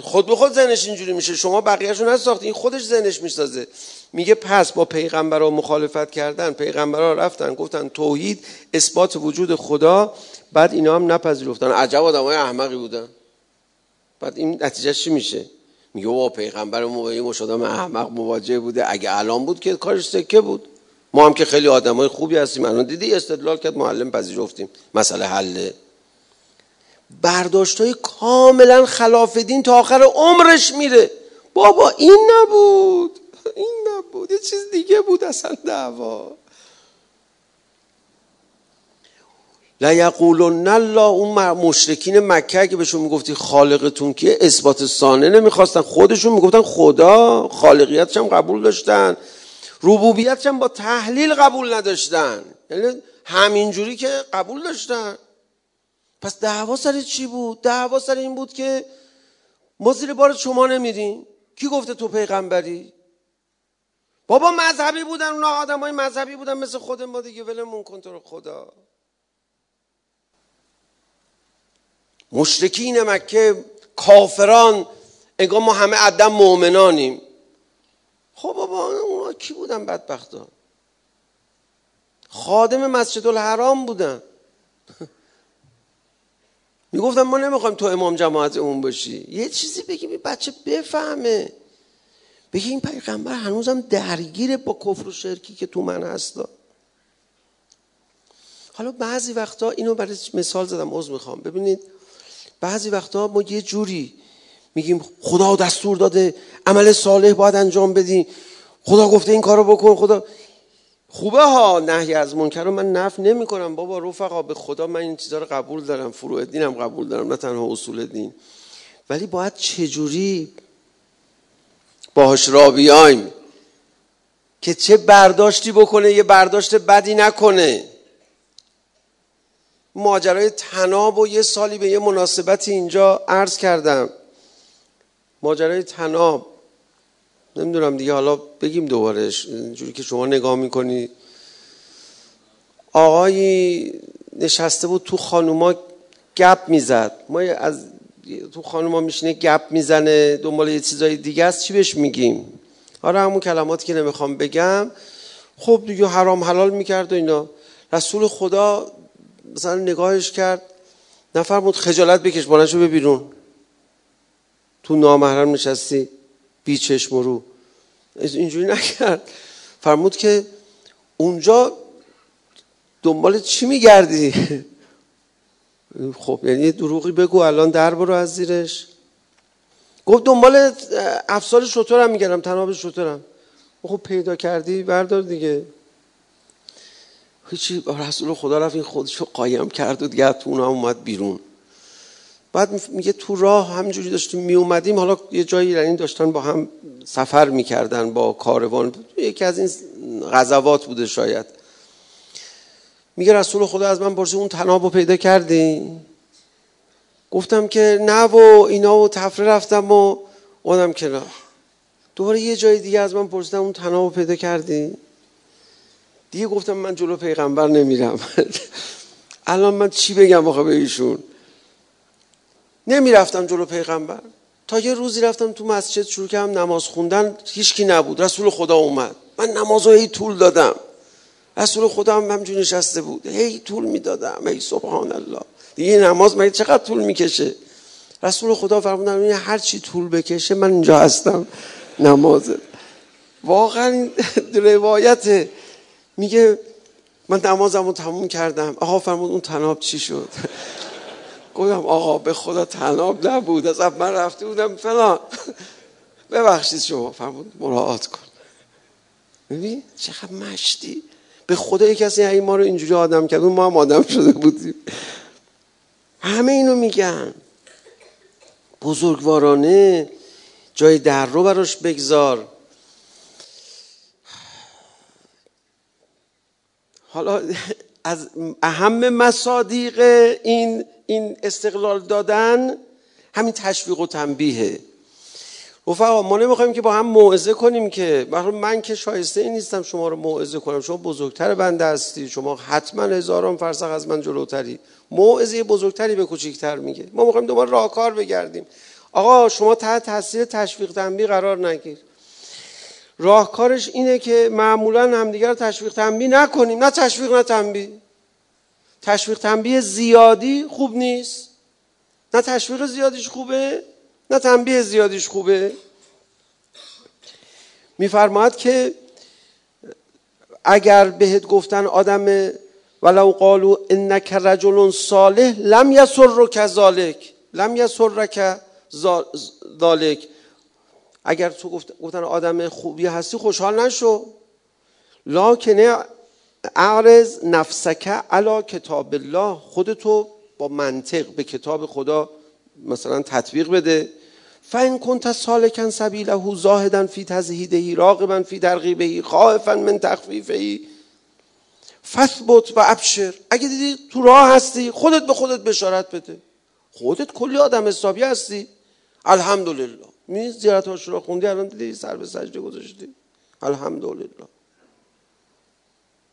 خود به خود ذهنش اینجوری میشه. شما بقیهشو نساخت این خودش ذهنش می‌سازه. میگه پس با پیغمبرا مخالفت کردن پیغمبرا رفتن گفتن توحید اثبات وجود خدا بعد اینا هم نپذیرفتن. عجب آدمای احمقی بودن. بعد این نتیجه چی میشه؟ میگه با پیغمبر ما آدم احمق مواجه بوده. اگه الان بود که کارش سکه بود. ما هم که خیلی آدمای خوبی هستیم. الان دیدی استدلال کرد معلم پذیرفتیم. مسئله حله برداشت های کاملا خلاف دین تا آخر عمرش میره. بابا این نبود. این نبود. یه چیز دیگه بود اصلا دعوا. لا یقولن الله اون مشرکین مکه که بهشون می‌گفتی خالقتون که اثبات سانه نمی‌خواستن خودشون می‌گفتن خدا خالقیتش هم قبول داشتن. ربوبیتش هم با تحلیل قبول نداشتن. یعنی همینجوری که قبول داشتن. پس دعوا سر چی بود؟ دعوا سر این بود که ما زیر بار شما نمیریم. کی گفته تو پیغمبری؟ بابا مذهبی بودن اونا آدم های مذهبی بودن مثل خود ما دیگه. ولمون کن تو خدا. مشرکین مکه کافران. انگار ما همه عدم مؤمنانیم. خب بابا اونا کی بودن بدبختا؟ خادم مسجد الحرام بودن. می‌گفتم ما نمی‌خوایم تو امام جماعت اون باشی. یه چیزی این بچه بفهمه. بگی این پیغمبر هنوزم درگیره با کفر و شرکی که تو من هستا. حالا بعضی وقتا اینو برای مثال زدم عذر می‌خوام. ببینید بعضی وقتا ما یه جوری میگیم خدا دستور داده عمل صالح باید انجام بدی. خدا گفته این کارو بکن خدا خوبه ها نهی از منکر من نف نمی کنم بابا رفقا به خدا من این چیزها رو قبول دارم. فروع دینم قبول دارم نه تنها اصول دین. ولی باید چجوری باهاش را بیایم؟ که چه برداشتی بکنه یه برداشت بدی نکنه. ماجرای تناب و یه سالی به یه مناسبتی اینجا عرض کردم. ماجرای تناب نمی‌دونم دیگه حالا بگیم دوبارش جوری که شما نگاه می‌کنی. آقایی نشسته بود تو خانوما گپ می‌زد. ما از تو خانوما میشینه گپ می‌زنه دنبال یه چیزای دیگه است چی بهش میگیم؟ آره همون کلماتی که نمی‌خوام بگم. خب دیگه حرام حلال می‌کرد و اینا. رسول خدا مثلا نگاهش کرد. نفرمود خجالت بکش بلند به بیرون تو نامحرم نشستی. بی چشم رو. اینجوری نکرد. فرمود که اونجا دنبال چی میگردی؟ خب یعنی دروغی بگو الان در برو از زیرش. گفت دنبال افسار شطورم میگردم تناب شطورم. خب پیدا کردی بردار دیگه. هیچی رسول خدا رفت این خودشو قایم کرد و دیگه تو اومد بیرون. بعد میگه تو راه همجوری داشتیم می اومدیم حالا یه جایی یعنی داشتن با هم سفر می‌کردن با کاروان. یکی از این غزوات بوده شاید. میگه رسول خدا از من پرسید اون تناب رو پیدا کردی؟ گفتم که نه و اینا و تفره رفتم و اونم کنار. دوباره یه جای دیگه از من پرسیدم اون تناب رو پیدا کردی؟ دیگه گفتم من جلو پیغمبر نمیرم. الان من چی بگم آخه به ایشون؟ نمی‌رفتم جلو پیغمبر. تا یه روزی رفتم تو مسجد شروع کردم نماز خوندن هیچکی نبود. رسول خدا اومد. من نماز هی طول دادم. رسول خدا هم همجور نشسته بود. هی طول می‌دادم. هی سبحان الله دیگه نماز مگه چقدر طول می‌کشه؟ رسول خدا فرمودن هر چی طول بکشه من اینجا هستم نمازه. واقعا این روایت میگه من نمازم رو تموم کردم. آقا فرمود اون تناب چی شد؟ گفتم آقا به خدا تناب نبود. از من رفته بودم فلان. ببخشید شما فرمود مراعات کن. ببین چقدر مشتی. به خدا یک کسی این ما رو اینجوری آدم کرد ما هم آدم شده بودیم. همه اینو میگن. بزرگوارانه جای در رو براش بگذار. حالا از اهم مصادیق این این استقلال دادن همین تشویق و تنبیهه. رفقا ما نمی‌خوایم که با هم موعظه کنیم که من که شایسته ای نیستم شما رو موعظه کنم. شما بزرگتر بنده هستی. شما حتما هزاران فرسخ از من جلوتری. موعظه بزرگتری به کوچیکتر میگه. ما می‌خوایم دوباره راهکار بگردیم. آقا شما تحت تاثیر تشویق تنبیه قرار نگیر راهکارش اینه که معمولا همدیگر رو تشویق تنبیه نکنیم. نه تشویق نه تنبیه. تشویق تنبیه زیادی خوب نیست. نه تشویق زیادیش خوبه نه تنبیه زیادیش خوبه. میفرماید که اگر بهت گفتن آدم ولو قالو انک رجل صالح لم یسر کذالک لم یسر ذالک اگر تو گفتن آدم خوبی هستی خوشحال نشو. لاکنه اعرض نفسک علا کتاب الله. خودتو با منطق به کتاب خدا مثلا تطبیق بده. فان کنت سالکن سبیله زاهدا فی تزهیده راغبا فی ترغیبه خائفا من تخفیفه فثبت و ابشر. اگه دیدی تو راه هستی خودت به خودت بشارت بده. خودت کلی آدم حسابی هستی. الحمدلله. می زیارت رو خوندی الان دیدی سر به سجده گذاشتی. الحمدلله.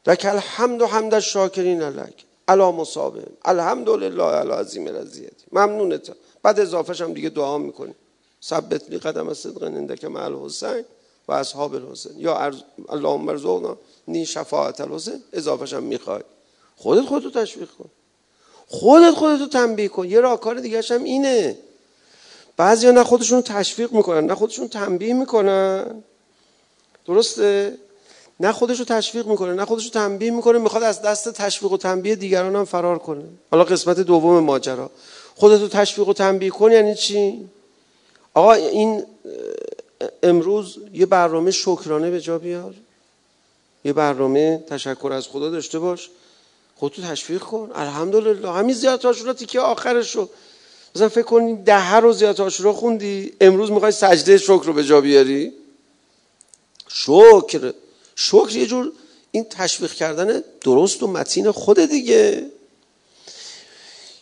لك الحمد و حمد الشاکرین لک علا مصابه الحمدلله علا عظیم رضیتی ممنونت. بعد اضافهش هم دیگه دعا می‌کنی. ثبت لی قدم صدق اندک مع الحسین و اصحاب الحسین. یا ارز... اللهم ارزقنا نی شفاعت الحسین. اضافهش هم می‌خوای. خودت خودتو تشویق کن. خودت خودتو تنبیه کن. یه راهکار دیگه هم اینه. بعضیا نه خودشون تشویق می‌کنن نه خودشون تنبیه می‌کنن. درسته؟ نه خودش رو تشویق می‌کنه نه خودش رو تنبیه می‌کنه می‌خواد از دست تشویق و تنبیه دیگران هم فرار کنه. حالا قسمت دوم ماجرا. خودت رو تشویق و تنبیه کن یعنی چی؟ آقا این امروز یه برنامه شکرانه به جا بیار. یه برنامه تشکر از خدا داشته باش. خودتو تشویق کن. الحمدلله. همین زیاد آشورا تیکه آخرش رو مثلا فکر کنی ده رو زیاد آشورا خوندی امروز می‌خوای سجده شکر رو به جا بیاری؟ شکر شکر یه جور این تشویق کردن درست و متین خود دیگه.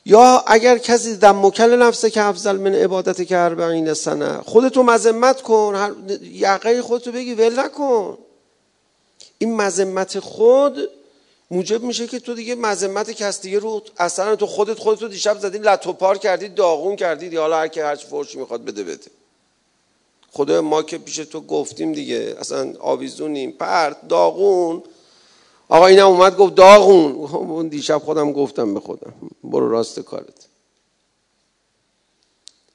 یا اگر کسی دم مکل نفسه که افضل من عبادت که اربعین سنه خودتو مذمت کن یقه خودتو بگی ول نکن. این مذمت خود موجب میشه که تو دیگه مذمت کس دیگه رو اصلا تو خودت خودتو دیشب زدی لطوپار کردی داغون کردی حالا هر که هرچی فرشی می‌خواد بده بده. خدا ما که پیش تو گفتیم دیگه اصلا آویزونیم. پرت داغون. آقا اینم اومد گفت داغون. اون دیشب خودم گفتم به خودم. برو راست کارت.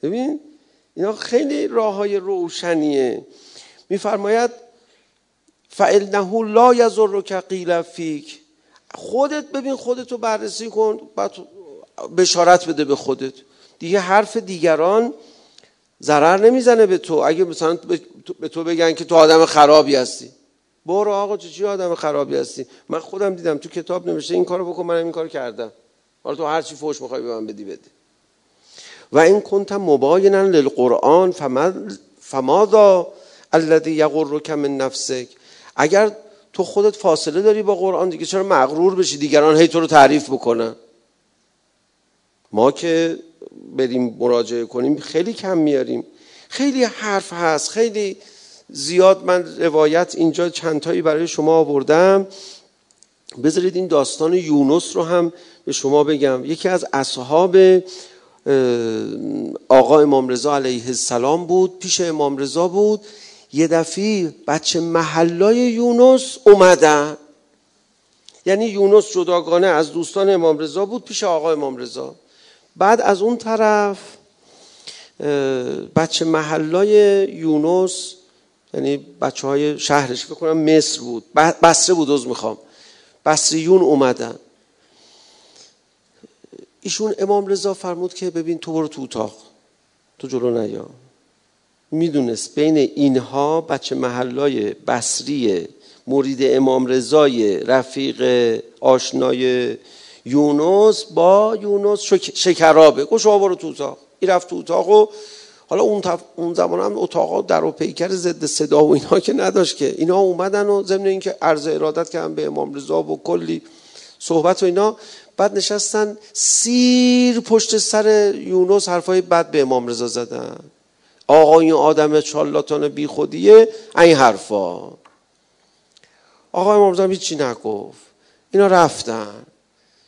ببین اینا خیلی راه های روشنیه. میفرماید فعلنه لا یزرک قیل فیک خودت ببین خودتو بررسی کن بعد بشارت بده به خودت. دیگه حرف دیگران ضرر نمی‌زنه به تو. اگه مثلا به تو بگن که تو آدم خرابی هستی. برو آقا چه چی آدم خرابی هستی؟ من خودم دیدم تو کتاب نوشته این کارو بکن من این کارو کردم. حالا تو هر چی فوش می‌خوای به من بدی بده و این کنت مباینا للقرآن فماذا الذي یغرک من نفسک؟ اگر تو خودت فاصله داری با قرآن دیگه چرا مغرور بشی؟ دیگران هی تو رو تعریف بکنن. ما که بریم مراجعه کنیم خیلی کم میاریم. خیلی حرف هست خیلی زیاد من روایت اینجا چندتایی برای شما آوردم. بذارید این داستان یونس رو هم به شما بگم. یکی از اصحاب آقا امام رضا علیه السلام بود پیش امام رضا بود. یه دفعه بچه محلای یونس اومدن. یعنی یونس جداگانه از دوستان امام رضا بود پیش آقا امام رضا. بعد از اون طرف بچه محلای یونس یعنی بچه های شهرش بکنم مصر بود. بسره بود از می‌خوام. بسریون اومدن. ایشون امام رضا فرمود که ببین تو برو تو اتاق. تو جلو نیا. می‌دونست بین اینها بچه محلای بصری مرید امام رضای رفیق آشنای یونس با یونس شکرابه. گوش برو تو اتاق. این رفت تو اتاق و حالا اون, تف... اون زمان هم اتاق در و پیکر ضد صدا و اینها که نداشت که. اینا اومدن و ضمن اینکه عرض ارادت کردن به امام رضا و کلی صحبت و اینا بعد نشستن سیر پشت سر یونس حرفای بد به امام رضا زدن. آقا این آدم چالاتان بی خودیه این حرفا. آقا امام هیچی نگفت. اینا رفتن.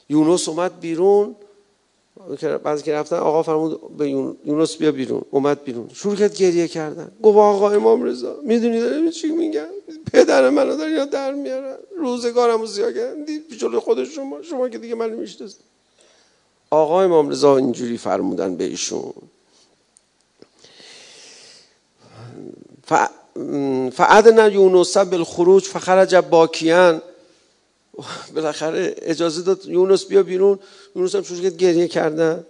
یونس اومد بیرون. بعضی که رفتن آقا فرمود به یونس بیا بیرون. اومد بیرون. شروع کرد گریه کردن. گفت آقا امام رضا می‌دونی داره چی میگن پدر منو داره یا در میارن روزگارمو زیاد کردن دید جلو خود شما شما که دیگه منو می‌شناسید آقا امام رضا اینجوری فرمودن به ایشون. فعدنا یونس بالخروج فخرج باکیان بالاخره اجازه داد یونس بیا بیرون. یونس هم شروع گریه کردن.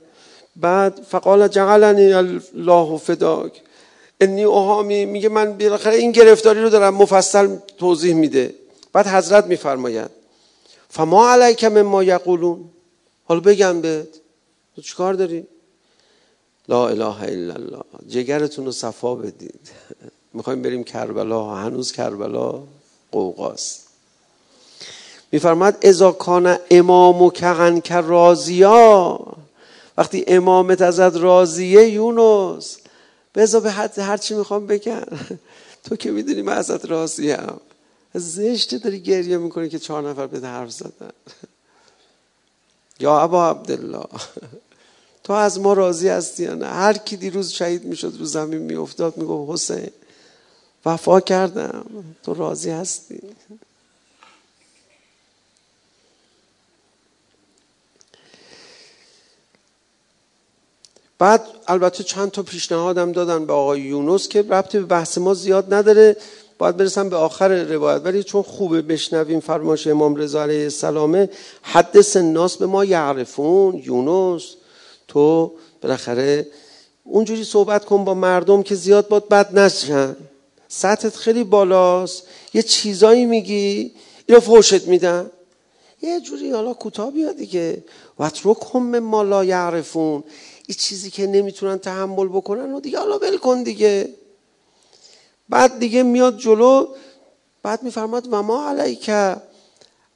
بعد فقال جعلنی الله فداک. انی اوهامی میگه من بالاخره این گرفتاری رو دارم مفصل توضیح میده. بعد حضرت میفرماید فما علیک ما یقولون؟ حالا بگم بهت. تو چیکار داری؟ لا اله الا الله جگرتون رو صفا بدید. می‌خوایم بریم کربلا. هنوز کربلا قوقاست. میفرماد ازا کان امام کغن که رازیا. وقتی امامت ازت راضیه یونس بذار به حد هر چی می‌خوام بگم. تو که می‌دونی من ازت راضیم. زشته داری گریه می‌کنی که چهار نفر به حرف زدن. یا ابا عبدالله. تو از ما راضی هستی یا نه؟ هر کی دیروز شهید می‌شد رو زمین میافتاد می‌گفت حسین. وفا کردم. تو راضی هستی؟ بعد البته چند تا پیشنهادم دادن به آقای یونس که ربطی به بحث ما زیاد نداره. باید برسم به آخر روایت. ولی چون خوبه بشنویم فرمایش امام رضا علیه السلام حدث الناس به ما یعرفون. یونس تو بالاخره اونجوری صحبت کن با مردم که زیاد باد بد نشن. سطحت خیلی بالاست. یه چیزایی میگی اینو فوشت میدن. یه جوری حالا کوتاه بیا دیگه. وترکهم ما لا یعرفون. این چیزی که نمی‌تونن تحمل بکنن و دیگه حالا ول کن دیگه. بعد دیگه میاد جلو بعد میفرماد و ما علیکه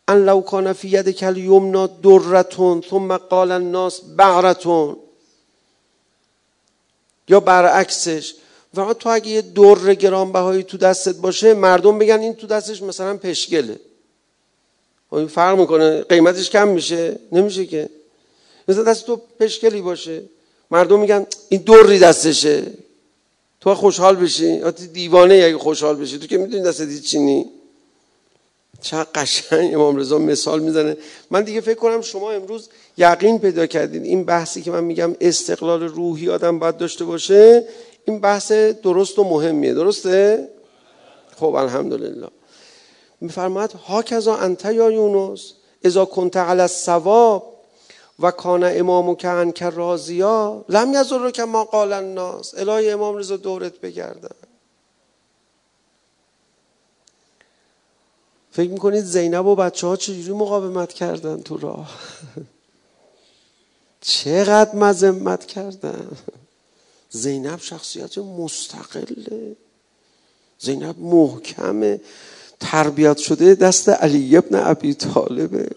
ان لو کان فی ید کل یمنا درتون ثم قال الناس بعرتون. یا برعکسش و تو اگه یه در گرانبهایی تو دستت باشه مردم بگن این تو دستش مثلا پشگله. خب این فرق می‌کنه قیمتش کم میشه. نمیشه که. مثلا دست تو پشکلی باشه مردم میگن این دوری دستشه. تو خوشحال بشی. دیوانه اگه خوشحال بشی. تو که می‌دونی دست چینی چه قشنگ امام رضا مثال می‌زنه. من دیگه فکر کنم شما امروز یقین پیدا کردید این بحثی که من میگم استقلال روحی آدم باید داشته باشه این بحث درست و مهمیه. درسته؟ خب الحمدلله. میفرماید ها کذا انت یا یونس اذا کنت علی الثواب و کان امام که که رازیا لم رو که ما قال الناس. الهی امام رضا دورت بگردن فکر می‌کنید زینب و بچه ها چجوری مقاومت کردن تو راه؟ چقدر مذمت کردن؟ زینب شخصیت مستقله. زینب محکمه. تربیت شده دست علی ابن ابی طالبه.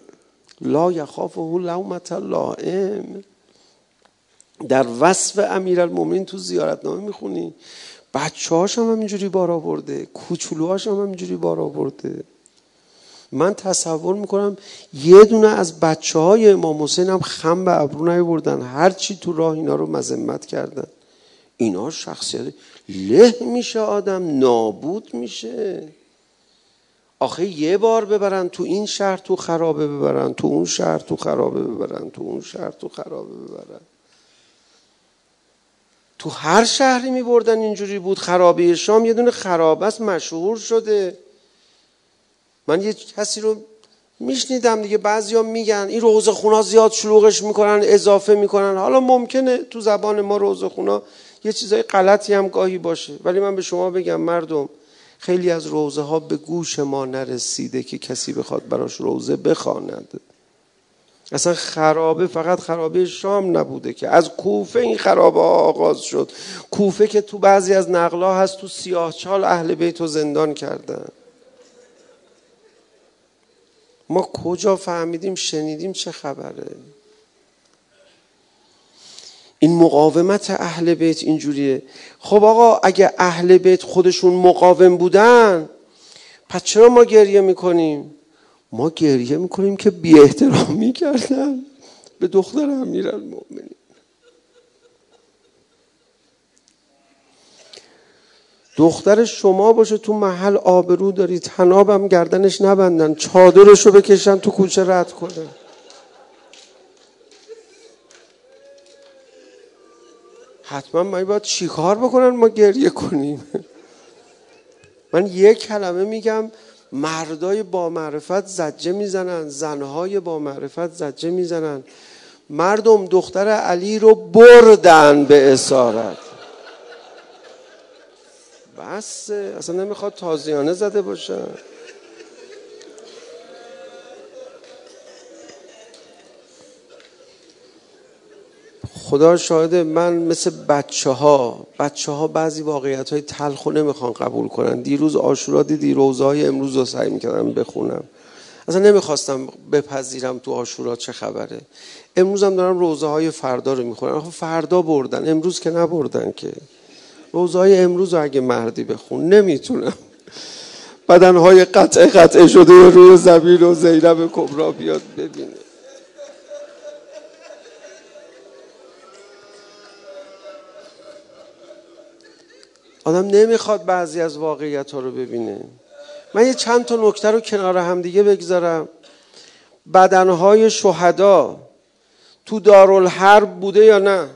لا یخافه لومت لائم. در وصف امیرالمومنین تو زیارتنامه می‌خونی. بچه هاش هم همینجوری بار آورده. کوچولوهاش هم همینجوری بار آورده. من تصور می‌کنم یه دونه از بچه های امام حسین هم خم به ابرو نیوردن. هر چی تو راه اینا رو مذمت کردن. اینا شخصیت له میشه آدم نابود میشه. آخه یه بار ببرن تو این شهر تو خرابه ببرن تو اون شهر تو خرابه ببرن تو اون شهر تو خرابه ببرن. تو هر شهری می بردن اینجوری بود خرابه شام یه دونه خرابه است مشهور شده. من یه کسی رو میشنیدم دیگه بعضیا میگن این روزه خونا زیاد شلوغش می‌کنن اضافه می‌کنن. حالا ممکنه تو زبان ما روزه خونا یه چیزای غلطی هم گاهی باشه. ولی من به شما بگم مردم خیلی از روزه ها به گوش ما نرسیده که کسی بخواد براش روزه بخواند. اصلا خرابه فقط خرابه شام نبوده که. از کوفه این خرابه ها آغاز شد. کوفه که تو بعضی از نقلا هست تو سیاه چال اهل بیت و زندان کردن. ما کجا فهمیدیم شنیدیم چه خبره؟ این مقاومت اهل بیت اینجوریه. خب آقا اگه اهل بیت خودشون مقاوم بودن پس چرا ما گریه می‌کنیم؟ ما گریه می‌کنیم که بی احترامی کردن به دختر امیر المؤمنین دختر شما باشه تو محل آبرو داری تنابم گردنش نبندن چادرشو بکشن تو کوچه رد کنه حتما ما باید چیکار بکنن ما گریه کنیم؟ من یک کلمه میگم مردای با معرفت زجه می‌زنن زنهای با معرفت زجه می‌زنن. مردم دختر علی رو بردن به اسارت. بس اصلا نمی‌خواد تازیانه زده باشن. خدا شاهده من مثل بچه ها بچه ها بعضی واقعیت های تلخ نمی‌خوان قبول کنن. دیروز آشورا دیدی روزه های امروز رو سعی می‌کردم بخونم. اصلا نمی‌خواستم بپذیرم تو آشورا چه خبره. امروز هم دارم روزه های فردا رو می‌خونم. خب فردا بردن. امروز که نبردن که. روزه های امروز رو اگه مردی بخون نمی‌تونم. بدنهای قطعه قطعه شده روی زمین و زینب کبرا بیاد ببینه. آدم نمی‌خواد بعضی از واقعیت ها رو ببینه. من یه چند تا نکته رو کنار هم دیگه بگذارم. بدنهای شهدا تو دارالحرب بوده یا نه؟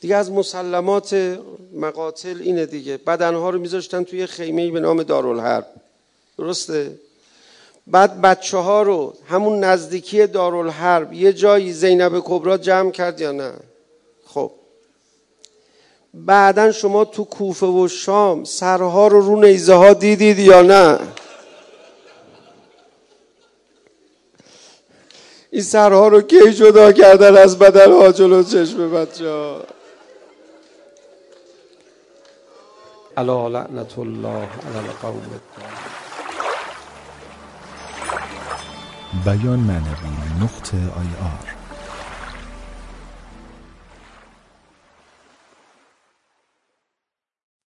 دیگه از مسلمات مقاتل اینه دیگه. بدنها رو میذاشتن توی خیمه به نام دارالحرب. درسته؟ بعد بچه ها رو همون نزدیکی دارالحرب یه جایی زینب کبرا جمع کرد یا نه؟ بعدا شما تو کوفه و شام سرها رو رو نیزه ها دیدید یا نه؟ این سرها رو کی جدا کردن از بدن ها جلو چشم بچه ها؟ علا لعنت الله علی القوم بیان معنوی نقطه آی آر.